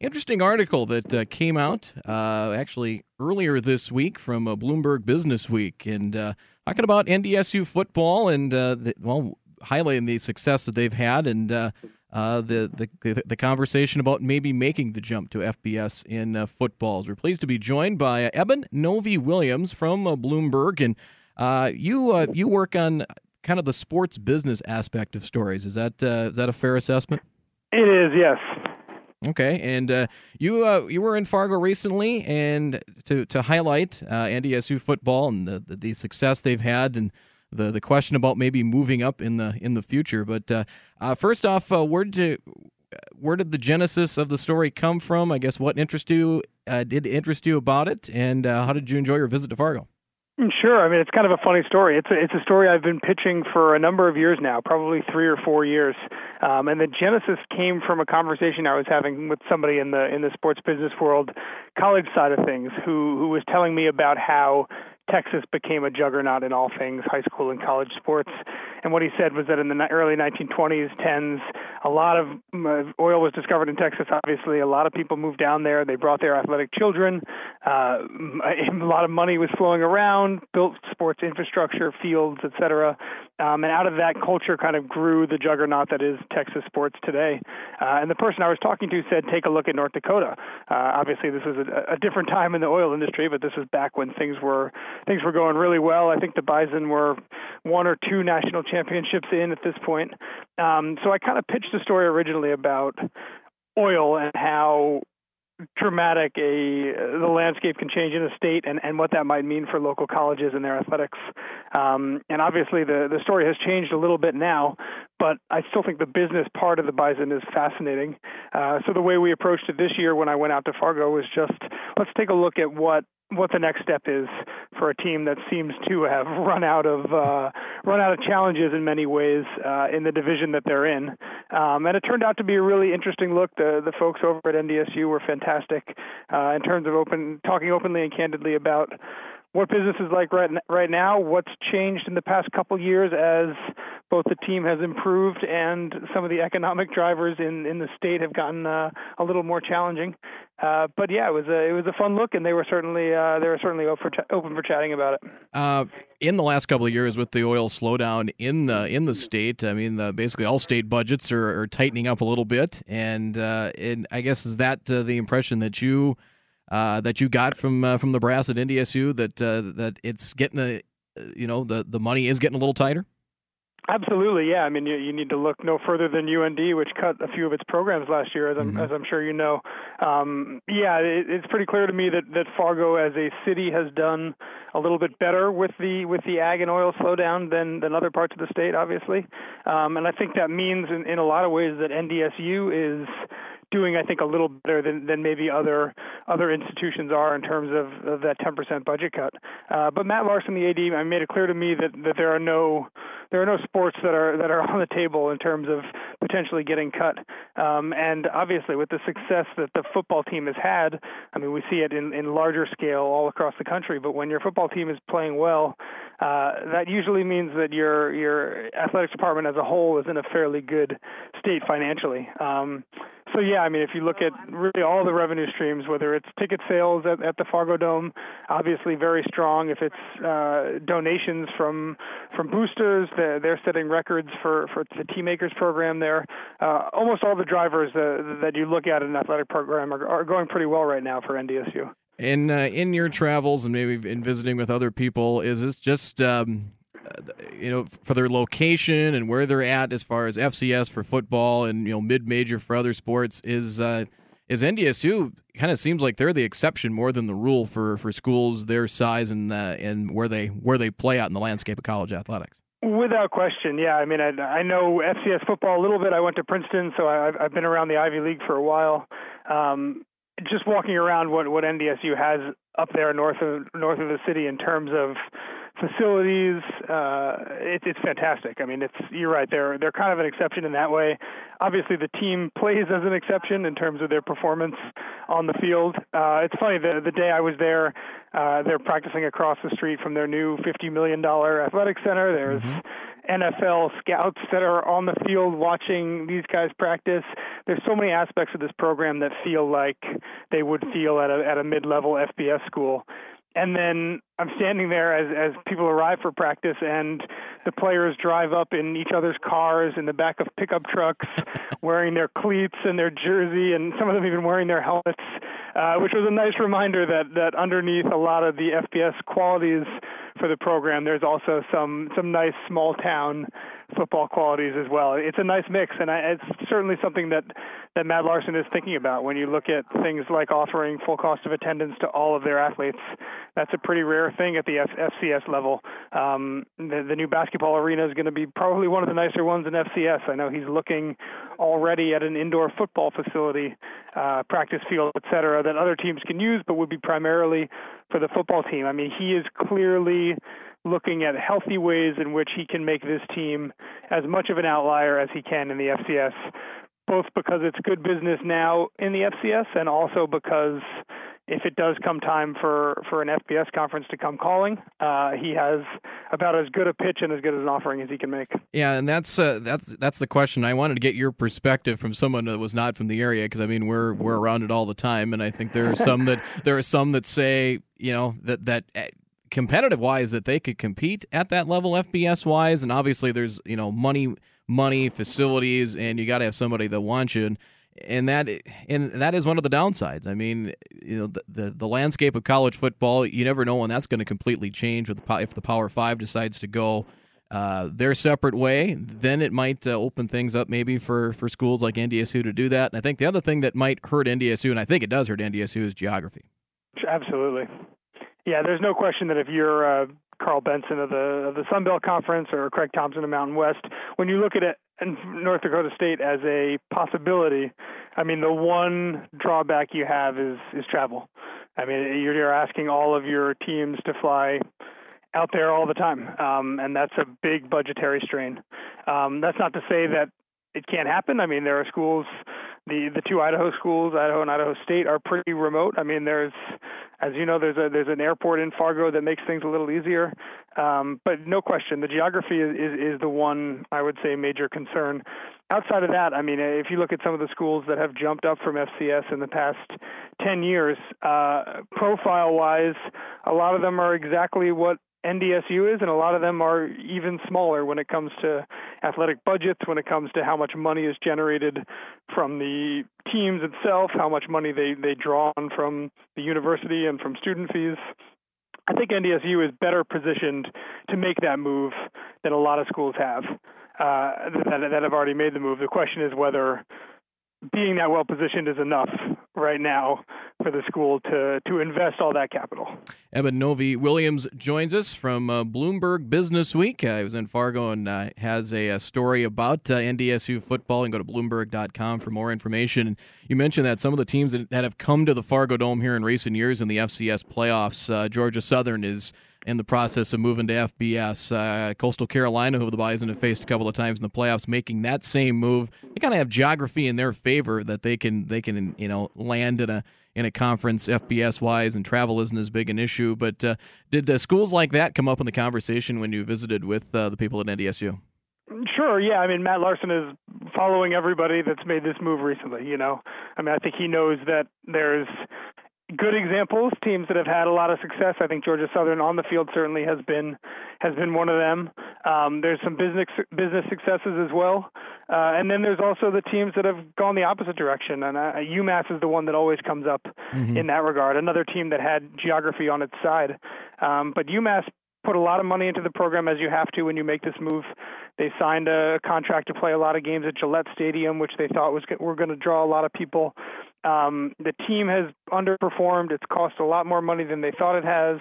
interesting article that uh, came out uh, actually earlier this week from uh, Bloomberg Business Week, and uh, talking about NDSU football and uh, the, well, highlighting the success that they've had and uh, the, the the conversation about maybe making the jump to FBS in footballs. We're pleased to be joined by Eben Novy Williams from Bloomberg, and you you work on kind of the sports business aspect of stories. Is that is that a fair assessment? It is, yes. Okay, and uh, you uh, you were in Fargo recently, and to to highlight uh, NDSU football and the, the success they've had, and the the question about maybe moving up in the in the future. But uh, uh, first off, uh, where did where did the genesis of the story come from? I guess what interest you did interest you about it, and how did you enjoy your visit to Fargo? Sure. I mean, it's kind of a funny story. It's a, it's a story I've been pitching for a number of years now, probably three or four years. Um, and the genesis came from a conversation I was having with somebody in the in the sports business world, college side of things, who who was telling me about how Texas became a juggernaut in all things high school and college sports. And what he said was that in the early 1920s, 10s, a lot of oil was discovered in Texas. Obviously, a lot of people moved down there. They brought their athletic children. Uh, a lot of money was flowing around, built sports infrastructure, fields, etc. Um, and out of that culture kind of grew the juggernaut that is Texas sports today. Uh, and the person I was talking to said, take a look at North Dakota. Uh, obviously, this was a, a different time in the oil industry, but this was back when things were things were going really well. I think the Bison were one or two national championships in at this point. Um, so I kind of pitched a story originally about oil and how dramatic a the landscape can change in a state and, and what that might mean for local colleges and their athletics. Um, and obviously the the story has changed a little bit now, but I still think the business part of the Bison is fascinating. Uh, so the way we approached it this year when I went out to Fargo was just let's take a look at what what the next step is for a team that seems to have run out of uh, run out of challenges in many ways uh, in the division that they're in. Um, and it turned out to be a really interesting look. The the folks over at NDSU were fantastic uh, in terms of open talking openly and candidly about what business is like right right now, what's changed in the past couple years as both the team has improved and some of the economic drivers in in the state have gotten uh, a little more challenging. Uh, but yeah, it was a it was a fun look, and they were certainly uh, they were certainly open for, ch- open for chatting about it. Uh, in the last couple of years, with the oil slowdown in the in the state, I mean, the, basically all state budgets are, are, tightening up a little bit, and uh, and I guess is that uh, the impression that you uh, that you got from uh, from the brass at NDSU that uh, that it's getting a you know the the money is getting a little tighter. Absolutely, yeah. I mean, you, you need to look no further than UND, which cut a few of its programs last year, as I'm, mm-hmm. as I'm sure you know. Um, yeah, it, it's pretty clear to me that, that Fargo, as a city, has done a little bit better with the with the ag and oil slowdown than than other parts of the state, obviously. Um, and I think that means, in, in a lot of ways, that NDSU is doing, I think, a little better than, than maybe other other institutions are in terms of, of that 10% budget cut. Uh, but Matt Larsen, the AD, made it clear to me that, that there are no there are no sports that are that are on the table in terms of potentially getting cut. Um, and obviously, with the success that the football team has had, I mean, we see it in, in larger scale all across the country. But when your football team is playing well, uh, that usually means that your your athletics department as a whole is in a fairly good state financially. Um, so yeah, I mean, if you look at really all the revenue streams, whether it's ticket sales at, at the Fargo Dome, obviously very strong. If it's uh, donations from from boosters, they're, they're setting records for for the Team Makers program there. Uh, almost all the drivers uh, that you look at in an athletic program are, are going pretty well right now for NDSU. In uh, in your travels and maybe in visiting with other people, is this just um, you know, for their location and where they're at as far as FCS for football and you know mid major for other sports is uh, is NDSU kind of seems like they're the exception more than the rule for for schools their size and uh, and where they where they play out in the landscape of college athletics. Without question, yeah. I mean, I, I know FCS football a little bit. I went to Princeton, so I've, I've been around the Ivy League for a while. Um, just walking around what what NDSU has up there north of north of the city in terms of facilities. Uh, it, it's fantastic. I mean, it's you're right. They're they're kind of an exception in that way. Obviously, the team plays as an exception in terms of their performance on the field. Uh, it's funny the the day I was there, uh, they're practicing across the street from their new fifty million dollar athletic center. There's mm-hmm NFL scouts that are on the field watching these guys practice. There's so many aspects of this program that feel like they would feel at a at a mid-level FBS school. And then I'm standing there as as people arrive for practice, and the players drive up in each other's cars in the back of pickup trucks, wearing their cleats and their jersey, and some of them even wearing their helmets, uh, which was a nice reminder that that underneath a lot of the FBS qualities for the program. There's also some some nice small town football qualities as well. It's a nice mix, and I, it's certainly something that that Matt Larsen is thinking about when you look at things like offering full cost of attendance to all of their athletes. That's a pretty rare thing at the F- FCS level. Um, the, the new basketball arena is going to be probably one of the nicer ones in FCS. I know he's looking already at an indoor football facility, uh, practice field, et cetera, that other teams can use, but would be primarily for the football team. I mean, he is clearly looking at healthy ways in which he can make this team as much of an outlier as he can in the FCS, both because it's good business now in the FCS and also because if it does come time for, for an FBS conference to come calling, uh, he has about as good a pitch and as good an offering as he can make. Yeah, and that's uh, that's that's the question. I wanted to get your perspective from someone that was not from the area because I mean we're we're around it all the time, and I think there are some that there are some that say you know that that eh, competitive wise that they could compete at that level FBS wise and obviously there's you know money money facilities and you got to have somebody that wants you and, and that and that is one of the downsides. I mean, you know, the, the, the landscape of college football, you never know when that's going to completely change with the, if the Power 5 decides to go uh, their separate way, then it might uh, open things up maybe for, for schools like NDSU to do that. And I think the other thing that might hurt NDSU, and I think it does hurt NDSU, is geography. Absolutely. Yeah, there's no question that if you're uh, Karl Benson of the of the Sun Belt Conference or Craig Thompson of Mountain West, when you look at it and North Dakota State as a possibility, I mean the one drawback you have is is travel. I mean you're asking all of your teams to fly out there all the time, um, and that's a big budgetary strain. Um, that's not to say that it can't happen. I mean there are schools the the two Idaho schools, Idaho and Idaho State, are pretty remote. I mean, there's, as you know, there's a there's an airport in Fargo that makes things a little easier. Um, but no question, the geography is, is is the one I would say major concern. Outside of that, I mean, if you look at some of the schools that have jumped up from FCS in the past 10 years, uh, profile wise, a lot of them are exactly what NDSU is, and a lot of them are even smaller when it comes to athletic budgets, when it comes to how much money is generated from the teams itself, how much money they, they draw on from the university and from student fees. I think NDSU is better positioned to make that move than a lot of schools have uh, that, that have already made the move. The question is whether being that well positioned is enough right now for the school to to invest all that capital. Eben Novy-Williams joins us from uh, Bloomberg Business Week. Uh, he was in Fargo and uh, has a, a, story about uh, NDSU football. And go to bloomberg.com for more information. And you mentioned that some of the teams that, that, have come to the Fargo Dome here in recent years in the FCS playoffs, uh, Georgia Southern is in the process of moving to FBS. Uh, Coastal Carolina, who the Bison have faced a couple of times in the playoffs, making that same move. They kind of have geography in their favor that they can they can you know land in a in a conference FBS wise, and travel isn't as big an issue. But uh, did uh, schools like that come up in the conversation when you visited with uh, the people at NDSU? Sure, yeah. I mean, Matt Larsen is following everybody that's made this move recently. You know, I mean, I think he knows that there's good examples, teams that have had a lot of success. I think Georgia Southern on the field certainly has been has been one of them. Um, there's some business business successes as well, uh, and then there's also the teams that have gone the opposite direction. And uh, UMass is the one that always comes up mm-hmm. in that regard. Another team that had geography on its side, um, but UMass put a lot of money into the program as you have to when you make this move. They signed a contract to play a lot of games at Gillette Stadium, which they thought was were going to draw a lot of people. Um, the team has underperformed. It's cost a lot more money than they thought it has.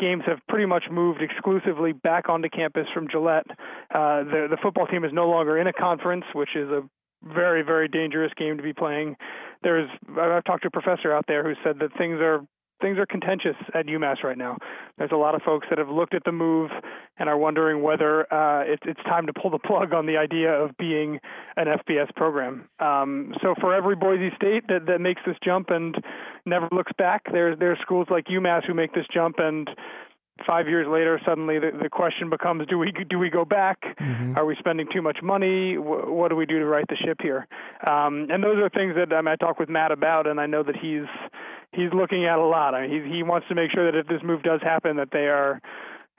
Games have pretty much moved exclusively back onto campus from Gillette. Uh, the, the football team is no longer in a conference, which is a very, very dangerous game to be playing. There's I've talked to a professor out there who said that things are things are contentious at UMass right now. There's a lot of folks that have looked at the move and are wondering whether uh, it, it's time to pull the plug on the idea of being an FBS program. Um, so for every Boise State that, that makes this jump and never looks back, there there are schools like UMass who make this jump and five years later, suddenly the, the question becomes: Do we do we go back? Mm-hmm. Are we spending too much money? W- what do we do to right the ship here? Um, and those are things that um, I talk with Matt about, and I know that he's he's looking at a lot. I mean, he he wants to make sure that if this move does happen, that they are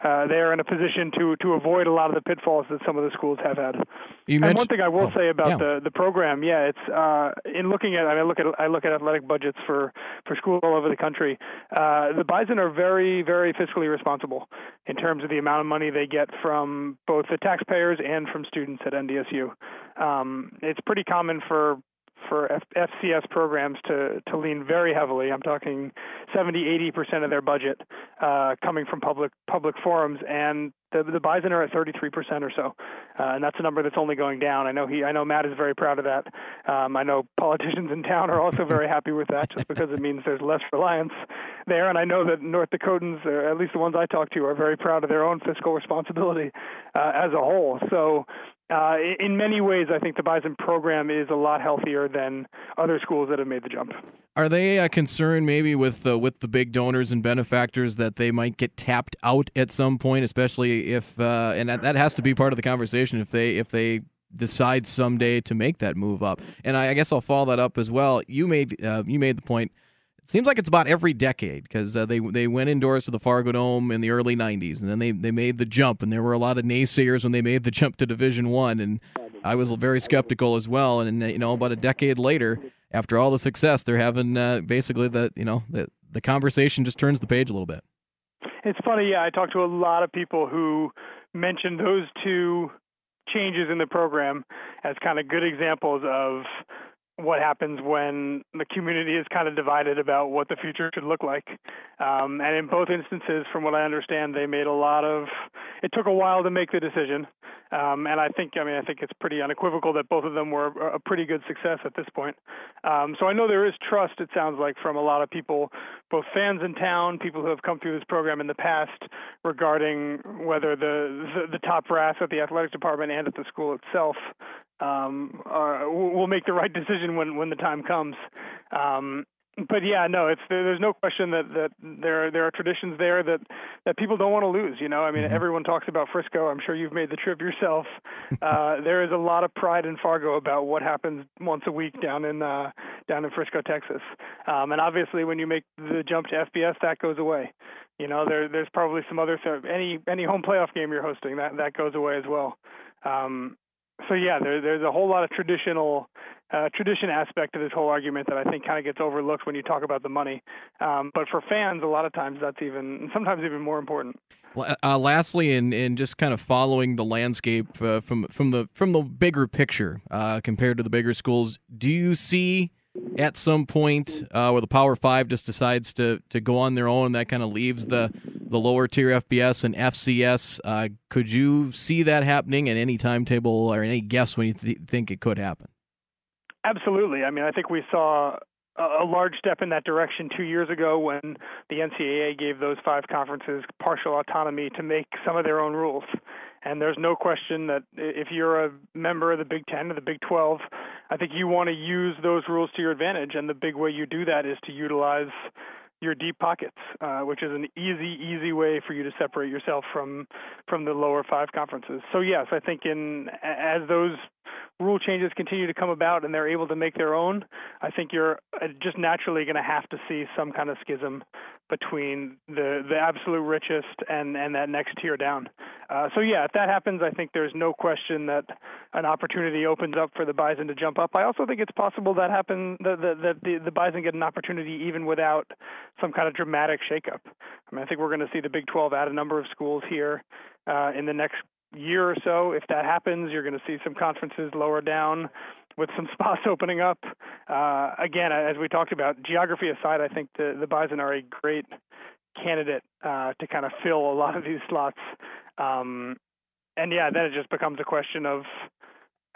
uh, they are in a position to to avoid a lot of the pitfalls that some of the schools have had. You and one thing I will oh, say about yeah. the the program, yeah, it's uh, in looking at I, mean, I look at I look at athletic budgets for for schools all over the country. Uh, the Bison are very very fiscally responsible in terms of the amount of money they get from both the taxpayers and from students at NDSU. Um, it's pretty common for for F- FCS programs to to lean very heavily. I'm talking 70, 80 percent of their budget uh, coming from public public forums, and the the Bison are at 33 percent or so, uh, and that's a number that's only going down. I know he, I know Matt is very proud of that. Um, I know politicians in town are also very happy with that, just because it means there's less reliance there. And I know that North Dakotans, or at least the ones I talk to, are very proud of their own fiscal responsibility uh, as a whole. So uh, in many ways, I think the Bison program is a lot healthier than other schools that have made the jump. Are they uh, concerned maybe with with the big donors and benefactors that they might get tapped out at some point, especially if uh, and that, that has to be part of the conversation if they if they decide someday to make that move up. And I, I guess I'll follow that up as well. You made uh, you made the point seems like it's about every decade because uh, they they went indoors to the Fargo Dome in the early '90s, and then they they made the jump, and there were a lot of naysayers when they made the jump to Division One, and I was very skeptical as well. And you know, about a decade later, after all the success, they're having uh, basically the you know the the conversation just turns the page a little bit. It's funny, yeah. I talked to a lot of people who mentioned those two changes in the program as kind of good examples of what happens when the community is kind of divided about what the future should look like. Um, and in both instances, from what I understand, they made a lot of. It took a while to make the decision, um, and I think, I mean, I think it's pretty unequivocal that both of them were a pretty good success at this point. Um, so I know there is trust. It sounds like from a lot of people, both fans in town, people who have come through this program in the past, regarding whether the the, the top brass at the athletics department and at the school itself um, uh, will make the right decision when when the time comes. Um, but yeah, no, it's there's no question that that there there are traditions there that that people don't want to lose. You know, I mean, mm-hmm. everyone talks about Frisco. I'm sure you've made the trip yourself. uh, there is a lot of pride in Fargo about what happens once a week down in uh, down in Frisco, Texas. Um, and obviously, when you make the jump to FBS, that goes away. You know, there there's probably some other any any home playoff game you're hosting that that goes away as well. Um, so yeah, there, there's a whole lot of traditional uh, tradition aspect to this whole argument that I think kind of gets overlooked when you talk about the money. Um, but for fans, a lot of times that's even sometimes even more important. Uh, lastly, in, in just kind of following the landscape uh, from from the from the bigger picture uh, compared to the bigger schools, do you see at some point uh, where the Power Five just decides to to go on their own, that kind of leaves the the lower tier FBS and FCS. Uh, could you see that happening at any timetable or any guess when you th- think it could happen? Absolutely. I mean, I think we saw a large step in that direction two years ago when the NCAA gave those five conferences partial autonomy to make some of their own rules. And there's no question that if you're a member of the Big Ten or the Big 12, I think you want to use those rules to your advantage. And the big way you do that is to utilize your deep pockets, uh, which is an easy, easy way for you to separate yourself from from the lower five conferences. So yes, I think in as those rule changes continue to come about and they're able to make their own, I think you're uh, just naturally going to have to see some kind of schism between the the absolute richest and and that next tier down. Uh, so yeah, if that happens, I think there's no question that an opportunity opens up for the Bison to jump up. I also think it's possible that happen that the, the, the Bison get an opportunity even without some kind of dramatic shakeup. I mean, I think we're going to see the Big 12 add a number of schools here uh, in the next year or so. If that happens, you're going to see some conferences lower down with some spots opening up. Uh, again, as we talked about, geography aside, I think the, the Bison are a great candidate uh, to kind of fill a lot of these slots. Um, and yeah, then it just becomes a question of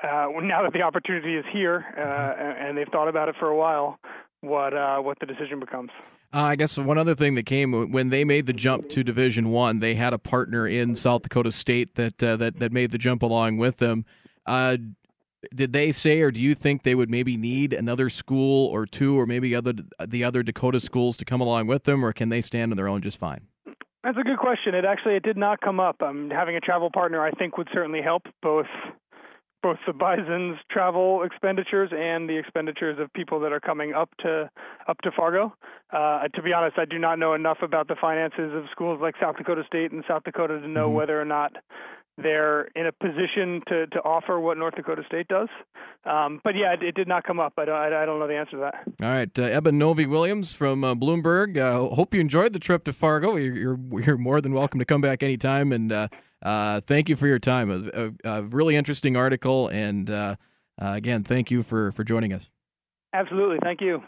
uh, now that the opportunity is here uh, and they've thought about it for a while, what uh, what the decision becomes. Uh, I guess one other thing that came when they made the jump to Division One, they had a partner in South Dakota State that uh, that that made the jump along with them. Uh, did they say, or do you think they would maybe need another school or two, or maybe other the other Dakota schools to come along with them, or can they stand on their own just fine? That's a good question. It actually it did not come up. Um, having a travel partner, I think, would certainly help both both the Bison's travel expenditures and the expenditures of people that are coming up to up to Fargo. Uh, to be honest, I do not know enough about the finances of schools like South Dakota State and South Dakota to know mm-hmm. whether or not they're in a position to, to offer what North Dakota State does. Um, but yeah, it, it, did not come up. I don't, I don't know the answer to that. All right, uh, Eben Novy-Williams from uh, Bloomberg. Uh, hope you enjoyed the trip to Fargo. You're, you're, you're more than welcome to come back anytime. And uh, uh, thank you for your time. A, a, a really interesting article. And uh, again, thank you for, for joining us. Absolutely. Thank you.